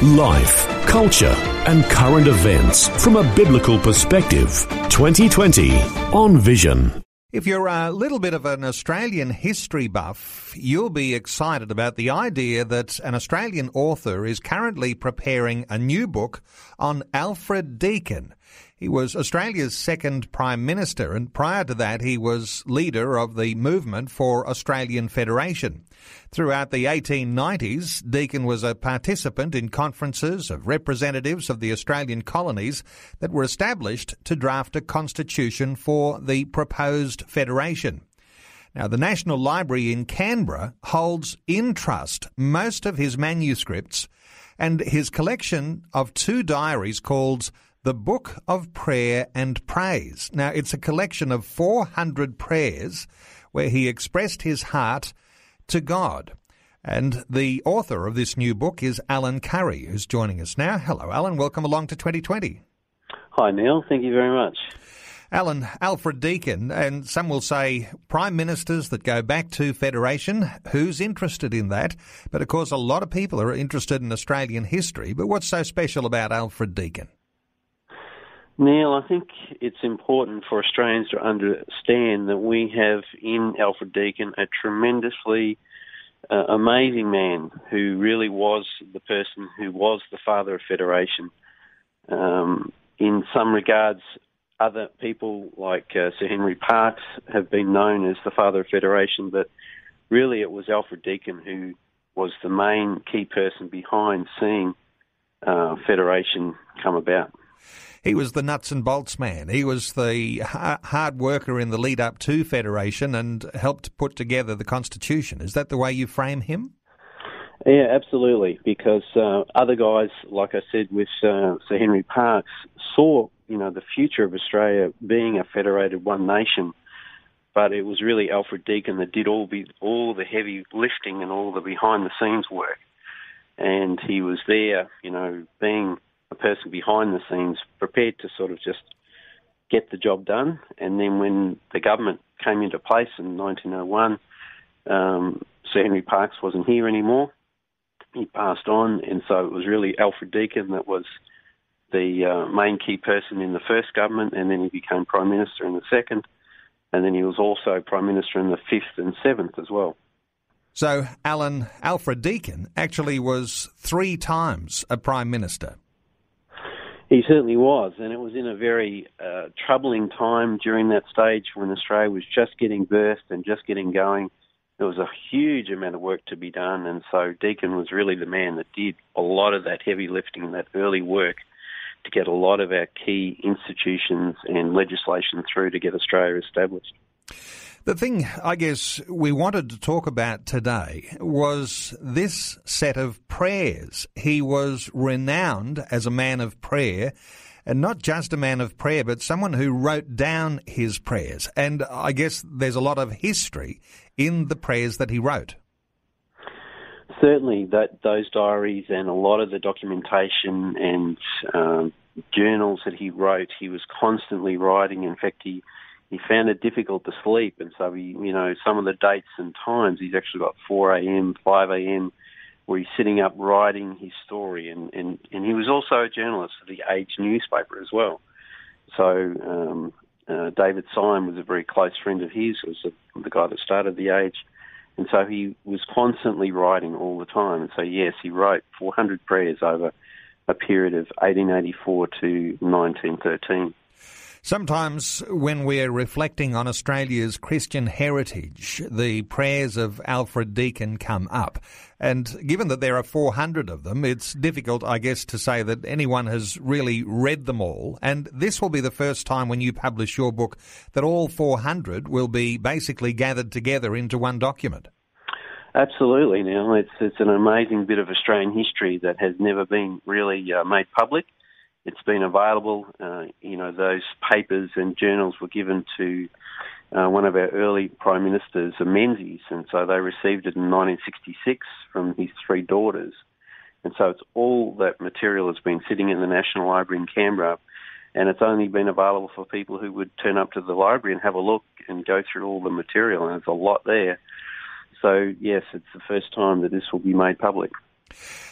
Life, culture, and current events from a biblical perspective. 2020 on Vision. If you're a little bit of an Australian history buff, you'll be excited about the idea that an Australian author is currently preparing a new book on Alfred Deakin. He was Australia's second Prime Minister, and prior to that, he was leader of the movement for Australian Federation. Throughout the 1890s, Deakin was a participant in conferences of representatives of the Australian colonies that were established to draft a constitution for the proposed federation. Now, the National Library in Canberra holds in trust most of his manuscripts and his collection of two diaries called the Book of Prayer and Praise. Now, it's a collection of 400 prayers where he expressed his heart to God. And the author of this new book is Alan Curry, who's joining us now. Hello, Alan. Welcome along to 2020. Hi, Neil. Thank you very much. Alan, Alfred Deakin, and some will say prime ministers that go back to Federation. Who's interested in that? But of course, a lot of people are interested in Australian history. But what's so special about Alfred Deakin? Neil, I think it's important for Australians to understand that we have in Alfred Deakin a tremendously uh, amazing man who really was the person who was the father of Federation. Um, in some regards, other people like uh, Sir Henry Parkes have been known as the father of Federation, but really it was Alfred Deakin who was the main key person behind seeing uh, Federation come about. He was the nuts and bolts man. He was the hard worker in the lead up to Federation and helped put together the Constitution. Is that the way you frame him? Yeah, absolutely. Because uh, other guys, like I said with uh, Sir Henry Parkes, saw you know the future of Australia being a federated one nation. But it was really Alfred Deakin that did all be all the heavy lifting and all the behind the scenes work, and he was there, you know, being a person behind the scenes prepared to sort of just get the job done. And then when the government came into place in 1901, um, Sir Henry Parkes wasn't here anymore. He passed on, and so it was really Alfred Deakin that was the uh, main key person in the first government, and then he became Prime Minister in the second, and then he was also Prime Minister in the fifth and seventh as well. So, Alan, Alfred Deakin actually was three times a Prime Minister. He certainly was, and it was in a very uh, troubling time during that stage when Australia was just getting birthed and just getting going. There was a huge amount of work to be done, and so Deakin was really the man that did a lot of that heavy lifting that early work to get a lot of our key institutions and legislation through to get Australia established. The thing I guess we wanted to talk about today was this set of prayers. He was renowned as a man of prayer, and not just a man of prayer, but someone who wrote down his prayers. And I guess there's a lot of history in the prayers that he wrote. Certainly, that those diaries and a lot of the documentation and um, journals that he wrote, he was constantly writing. In fact, he he found it difficult to sleep, and so he, you know, some of the dates and times he's actually got 4 a.m., 5 a.m., where he's sitting up writing his story, and and and he was also a journalist for the Age newspaper as well. So um, uh, David Syme was a very close friend of his, was the, the guy that started the Age, and so he was constantly writing all the time. And so yes, he wrote 400 prayers over a period of 1884 to 1913. Sometimes, when we're reflecting on Australia's Christian heritage, the prayers of Alfred Deakin come up. And given that there are 400 of them, it's difficult, I guess, to say that anyone has really read them all. And this will be the first time when you publish your book that all 400 will be basically gathered together into one document. Absolutely, Neil. It's it's an amazing bit of Australian history that has never been really uh, made public it's been available. Uh, you know, those papers and journals were given to uh, one of our early prime ministers, Menzies, and so they received it in 1966 from his three daughters. And so it's all that material has been sitting in the National Library in Canberra, and it's only been available for people who would turn up to the library and have a look and go through all the material, and there's a lot there. So, yes, it's the first time that this will be made public.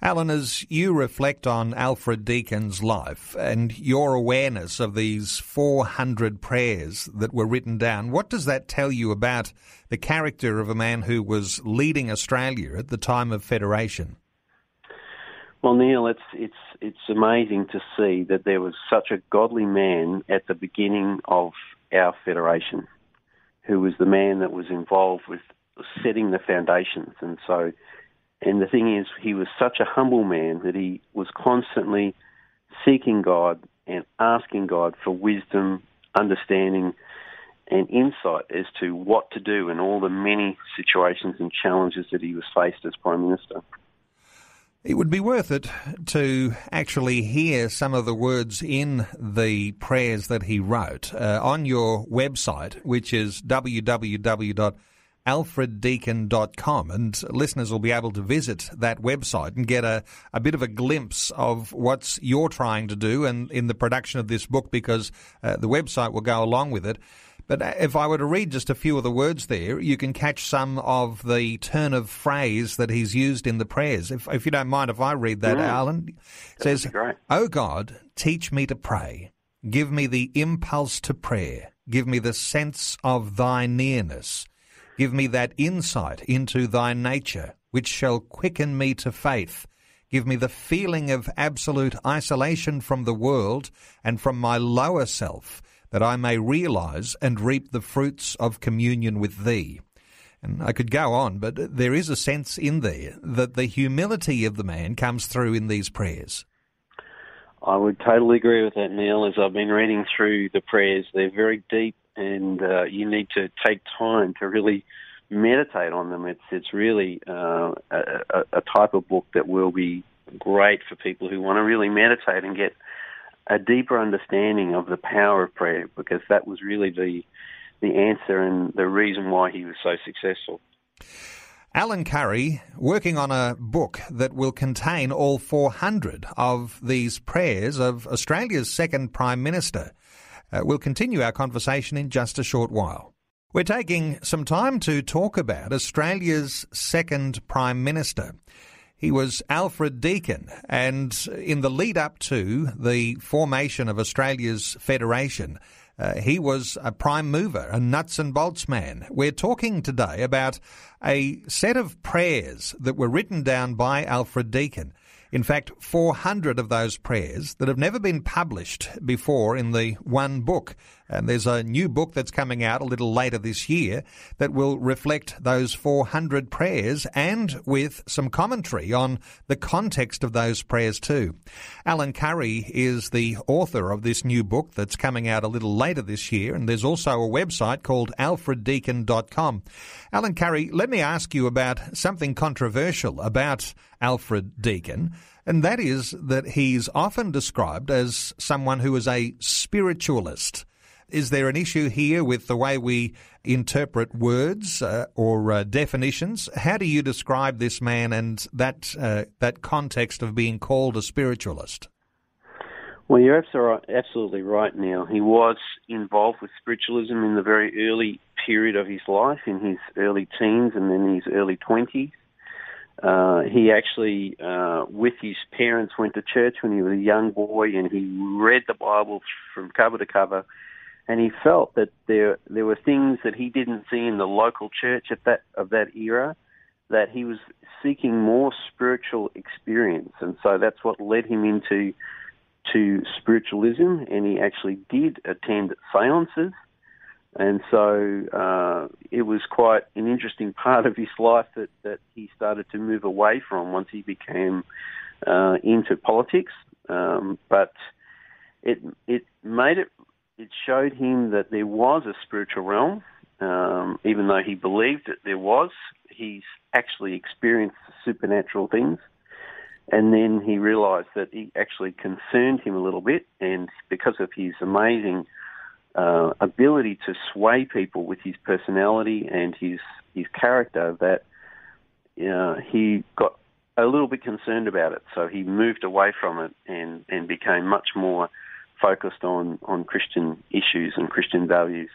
Alan, as you reflect on Alfred Deakin's life and your awareness of these 400 prayers that were written down, what does that tell you about the character of a man who was leading Australia at the time of Federation? Well, Neil, it's it's it's amazing to see that there was such a godly man at the beginning of our federation, who was the man that was involved with setting the foundations, and so and the thing is, he was such a humble man that he was constantly seeking God and asking God for wisdom, understanding, and insight as to what to do in all the many situations and challenges that he was faced as Prime Minister. It would be worth it to actually hear some of the words in the prayers that he wrote uh, on your website, which is www alfreddeakin.com. And listeners will be able to visit that website and get a, a bit of a glimpse of what you're trying to do and in the production of this book because uh, the website will go along with it. But uh, if I were to read just a few of the words there, you can catch some of the turn of phrase that he's used in the prayers. If, if you don't mind, if I read that, mm. Alan, it says, Oh God, teach me to pray. Give me the impulse to prayer. Give me the sense of Thy nearness." Give me that insight into thy nature, which shall quicken me to faith. Give me the feeling of absolute isolation from the world and from my lower self, that I may realize and reap the fruits of communion with thee. And I could go on, but there is a sense in there that the humility of the man comes through in these prayers. I would totally agree with that, Neil. As I've been reading through the prayers, they're very deep and uh, you need to take time to really meditate on them. It's it's really uh, a, a type of book that will be great for people who want to really meditate and get a deeper understanding of the power of prayer, because that was really the the answer and the reason why he was so successful. Alan Curry working on a book that will contain all 400 of these prayers of Australia's second Prime Minister. Uh, we'll continue our conversation in just a short while. We're taking some time to talk about Australia's second Prime Minister. He was Alfred Deakin, and in the lead up to the formation of Australia's Federation, uh, he was a prime mover, a nuts and bolts man. We're talking today about a set of prayers that were written down by Alfred Deakin in fact, 400 of those prayers that have never been published before in the one book. And there's a new book that's coming out a little later this year that will reflect those 400 prayers and with some commentary on the context of those prayers too. Alan Curry is the author of this new book that's coming out a little later this year. And there's also a website called alfreddeakin.com. Alan Curry, let me ask you about something controversial about Alfred Deakin, and that is that he's often described as someone who is a spiritualist. Is there an issue here with the way we interpret words uh, or uh, definitions? How do you describe this man and that uh, that context of being called a spiritualist? Well, you're absolutely right, Neil. He was involved with spiritualism in the very early period of his life, in his early teens and then his early 20s. Uh, he actually, uh, with his parents, went to church when he was a young boy, and he read the Bible from cover to cover. And he felt that there there were things that he didn't see in the local church at that of that era, that he was seeking more spiritual experience, and so that's what led him into to spiritualism. And he actually did attend seances and so uh, it was quite an interesting part of his life that, that he started to move away from once he became uh, into politics. Um, but it it made it it showed him that there was a spiritual realm, um, even though he believed that there was. He's actually experienced supernatural things, And then he realised that he actually concerned him a little bit, and because of his amazing uh, ability to sway people with his personality and his his character, that uh, he got a little bit concerned about it. So he moved away from it and, and became much more focused on, on Christian issues and Christian values.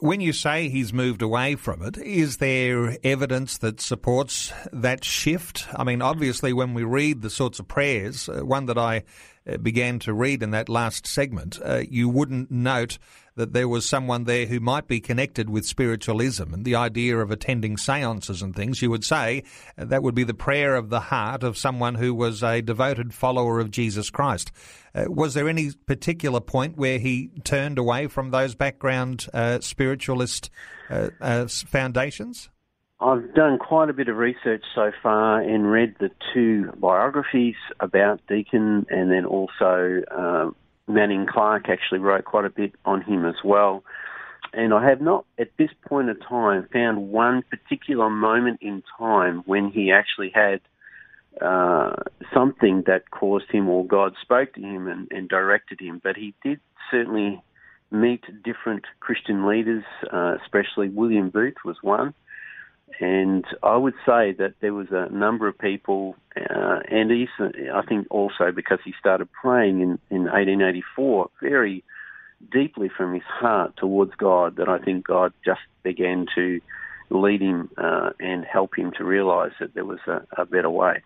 When you say he's moved away from it, is there evidence that supports that shift? I mean, obviously, when we read the sorts of prayers, uh, one that I uh, began to read in that last segment, uh, you wouldn't note that there was someone there who might be connected with spiritualism and the idea of attending seances and things. You would say uh, that would be the prayer of the heart of someone who was a devoted follower of Jesus Christ. Uh, was there any particular point where he turned away from those background uh, spiritualist uh, foundations? I've done quite a bit of research so far and read the two biographies about Deakin and then also uh, Manning Clark actually wrote quite a bit on him as well. And I have not, at this point of time, found one particular moment in time when he actually had uh, something that caused him or God spoke to him and, and directed him. But he did certainly meet different Christian leaders, uh, especially William Booth was one. And I would say that there was a number of people, uh, and he's, I think also because he started praying in, in 1884 very deeply from his heart towards God, that I think God just began to lead him uh, and help him to realize that there was a, a better way.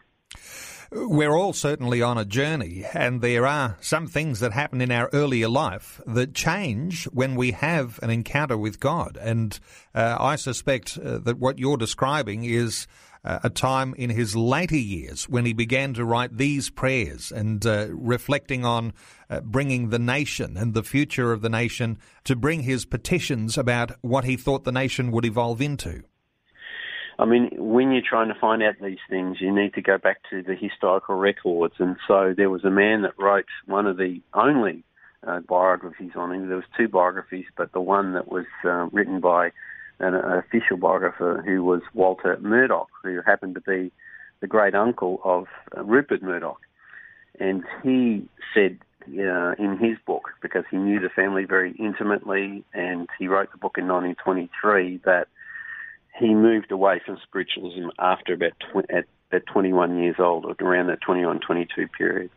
We're all certainly on a journey, and there are some things that happen in our earlier life that change when we have an encounter with God. And uh, I suspect uh, that what you're describing is uh, a time in his later years when he began to write these prayers and uh, reflecting on uh, bringing the nation and the future of the nation to bring his petitions about what he thought the nation would evolve into. I mean, when you're trying to find out these things, you need to go back to the historical records. And so there was a man that wrote one of the only uh, biographies on him. There was two biographies, but the one that was uh, written by an, official biographer who was Walter Murdoch, who happened to be the great uncle of uh, Rupert Murdoch. And he said uh, in his book, because he knew the family very intimately, and he wrote the book in 1923, that he moved away from spiritualism after about tw- at, at 21 years old, or around that 21, 22 period.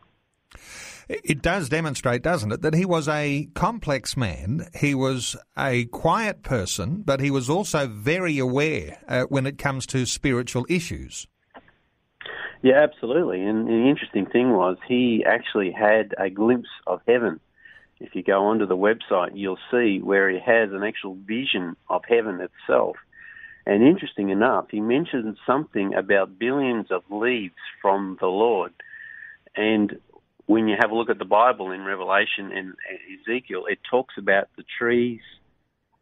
It does demonstrate, doesn't it, that he was a complex man. He was a quiet person, but he was also very aware uh, when it comes to spiritual issues. Yeah, absolutely. And the interesting thing was he actually had a glimpse of heaven. If you go onto the website, you'll see where he has an actual vision of heaven itself. And interesting enough, he mentioned something about billions of leaves from the Lord. And when you have a look at the Bible in Revelation and Ezekiel, it talks about the trees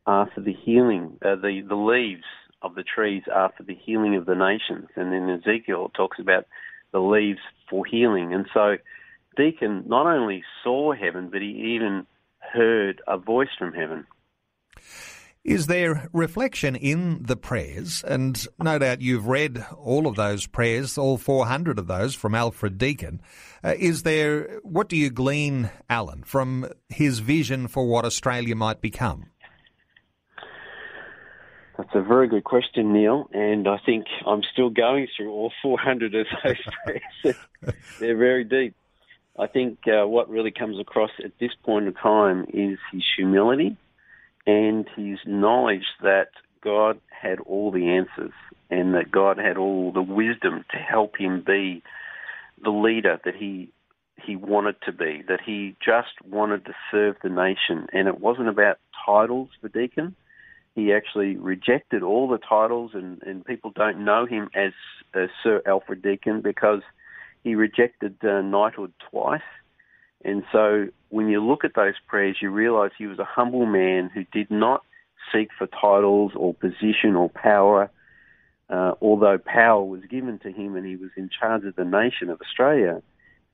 are for the healing, uh, the, the leaves of the trees are for the healing of the nations. And then Ezekiel talks about the leaves for healing. And so Deakin not only saw heaven, but he even heard a voice from heaven. Is there reflection in the prayers? And no doubt you've read all of those prayers, all 400 of those from Alfred Deakin. Uh, is there, what do you glean, Alan, from his vision for what Australia might become? That's a very good question, Neil, and I think I'm still going through all 400 of those prayers. They're very deep. I think uh, what really comes across at this point in time is his humility and his knowledge that God had all the answers and that God had all the wisdom to help him be the leader that he he wanted to be, that he just wanted to serve the nation. And it wasn't about titles for Deakin. He actually rejected all the titles, and, and people don't know him as, Sir Alfred Deakin because he rejected uh, knighthood twice and so when you look at those prayers, you realize he was a humble man who did not seek for titles or position or power, uh, although power was given to him and he was in charge of the nation of Australia.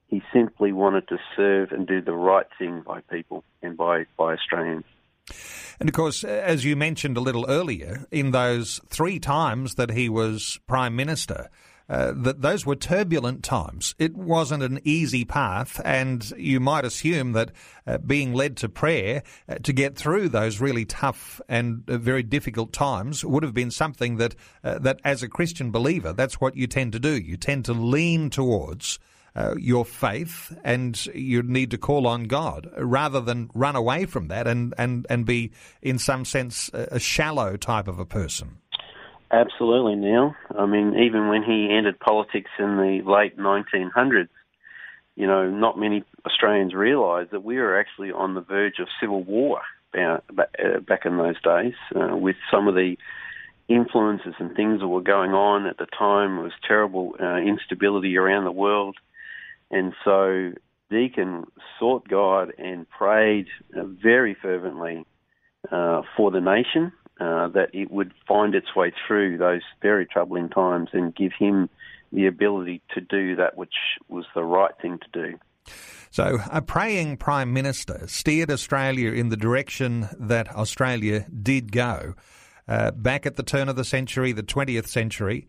He simply wanted to serve and do the right thing by people and by, by Australians. And of course, as you mentioned a little earlier, in those three times that he was Prime Minister, uh, that those were turbulent times. It wasn't an easy path, and you might assume that uh, being led to prayer uh, to get through those really tough and uh, very difficult times would have been something that uh, that as a Christian believer, that's what you tend to do. You tend to lean towards. Uh, your faith and you need to call on God rather than run away from that and, and, and be, in some sense, a, a shallow type of a person. Absolutely, Neil. I mean, even when he entered politics in the late 1900s, you know, not many Australians realised that we were actually on the verge of civil war uh, back in those days uh, with some of the influences and things that were going on at the time. It was terrible uh, instability around the world. And so Deakin sought God and prayed uh, very fervently uh, for the nation uh, that it would find its way through those very troubling times and give him the ability to do that which was the right thing to do. So, a praying Prime Minister steered Australia in the direction that Australia did go uh, back at the turn of the century, the 20th century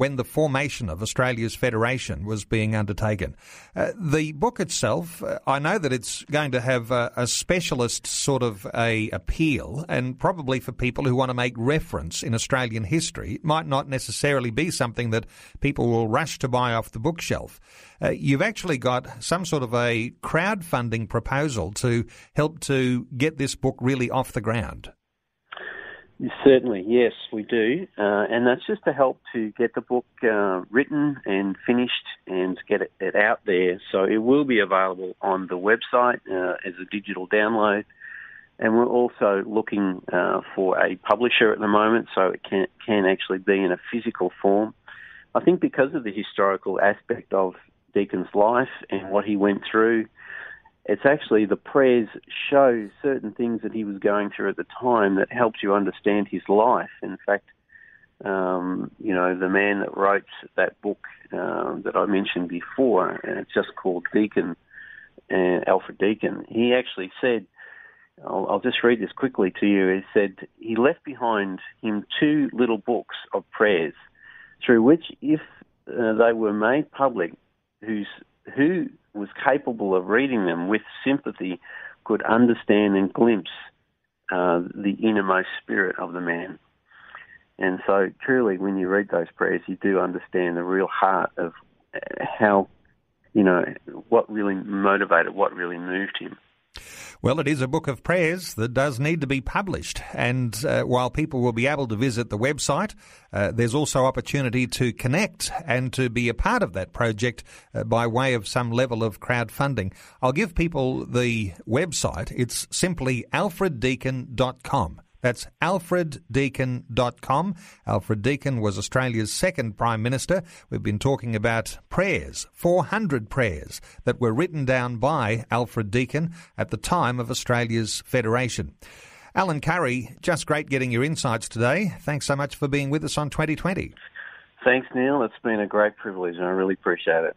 when the formation of Australia's federation was being undertaken. Uh, the book itself, uh, I know that it's going to have a, a, specialist sort of a appeal, and probably for people who want to make reference in Australian history, it might not necessarily be something that people will rush to buy off the bookshelf. Uh, you've actually got some sort of a crowdfunding proposal to help to get this book really off the ground. Certainly, yes, we do, uh, and that's just to help to get the book uh, written and finished and get it, it, out there. So it will be available on the website uh, as a digital download, and we're also looking uh, for a publisher at the moment, so it can can actually be in a physical form. I think because of the historical aspect of Deakin's life and what he went through it's actually the prayers show certain things that he was going through at the time that helps you understand his life. In fact, um, you know, the man that wrote that book um, that I mentioned before, and it's just called Deakin, uh, Alfred Deakin, he actually said, I'll, I'll just read this quickly to you. He said he left behind him two little books of prayers through which, if uh, they were made public, whose who was capable of reading them with sympathy could understand and glimpse uh, the innermost spirit of the man. And so, truly, when you read those prayers, you do understand the real heart of uh, how, you know, what really motivated, what really moved him. Well, it is a book of prayers that does need to be published. And uh, while people will be able to visit the website, uh, there's also opportunity to connect and to be a part of that project uh, by way of some level of crowdfunding. I'll give people the website. It's simply alfreddeakin.com. That's alfreddeakin.com. Alfred Deakin was Australia's second Prime Minister. We've been talking about prayers, 400 prayers that were written down by Alfred Deakin at the time of Australia's Federation. Alan Curry, just great getting your insights today. Thanks so much for being with us on 2020. Thanks, Neil. It's been a great privilege and I really appreciate it.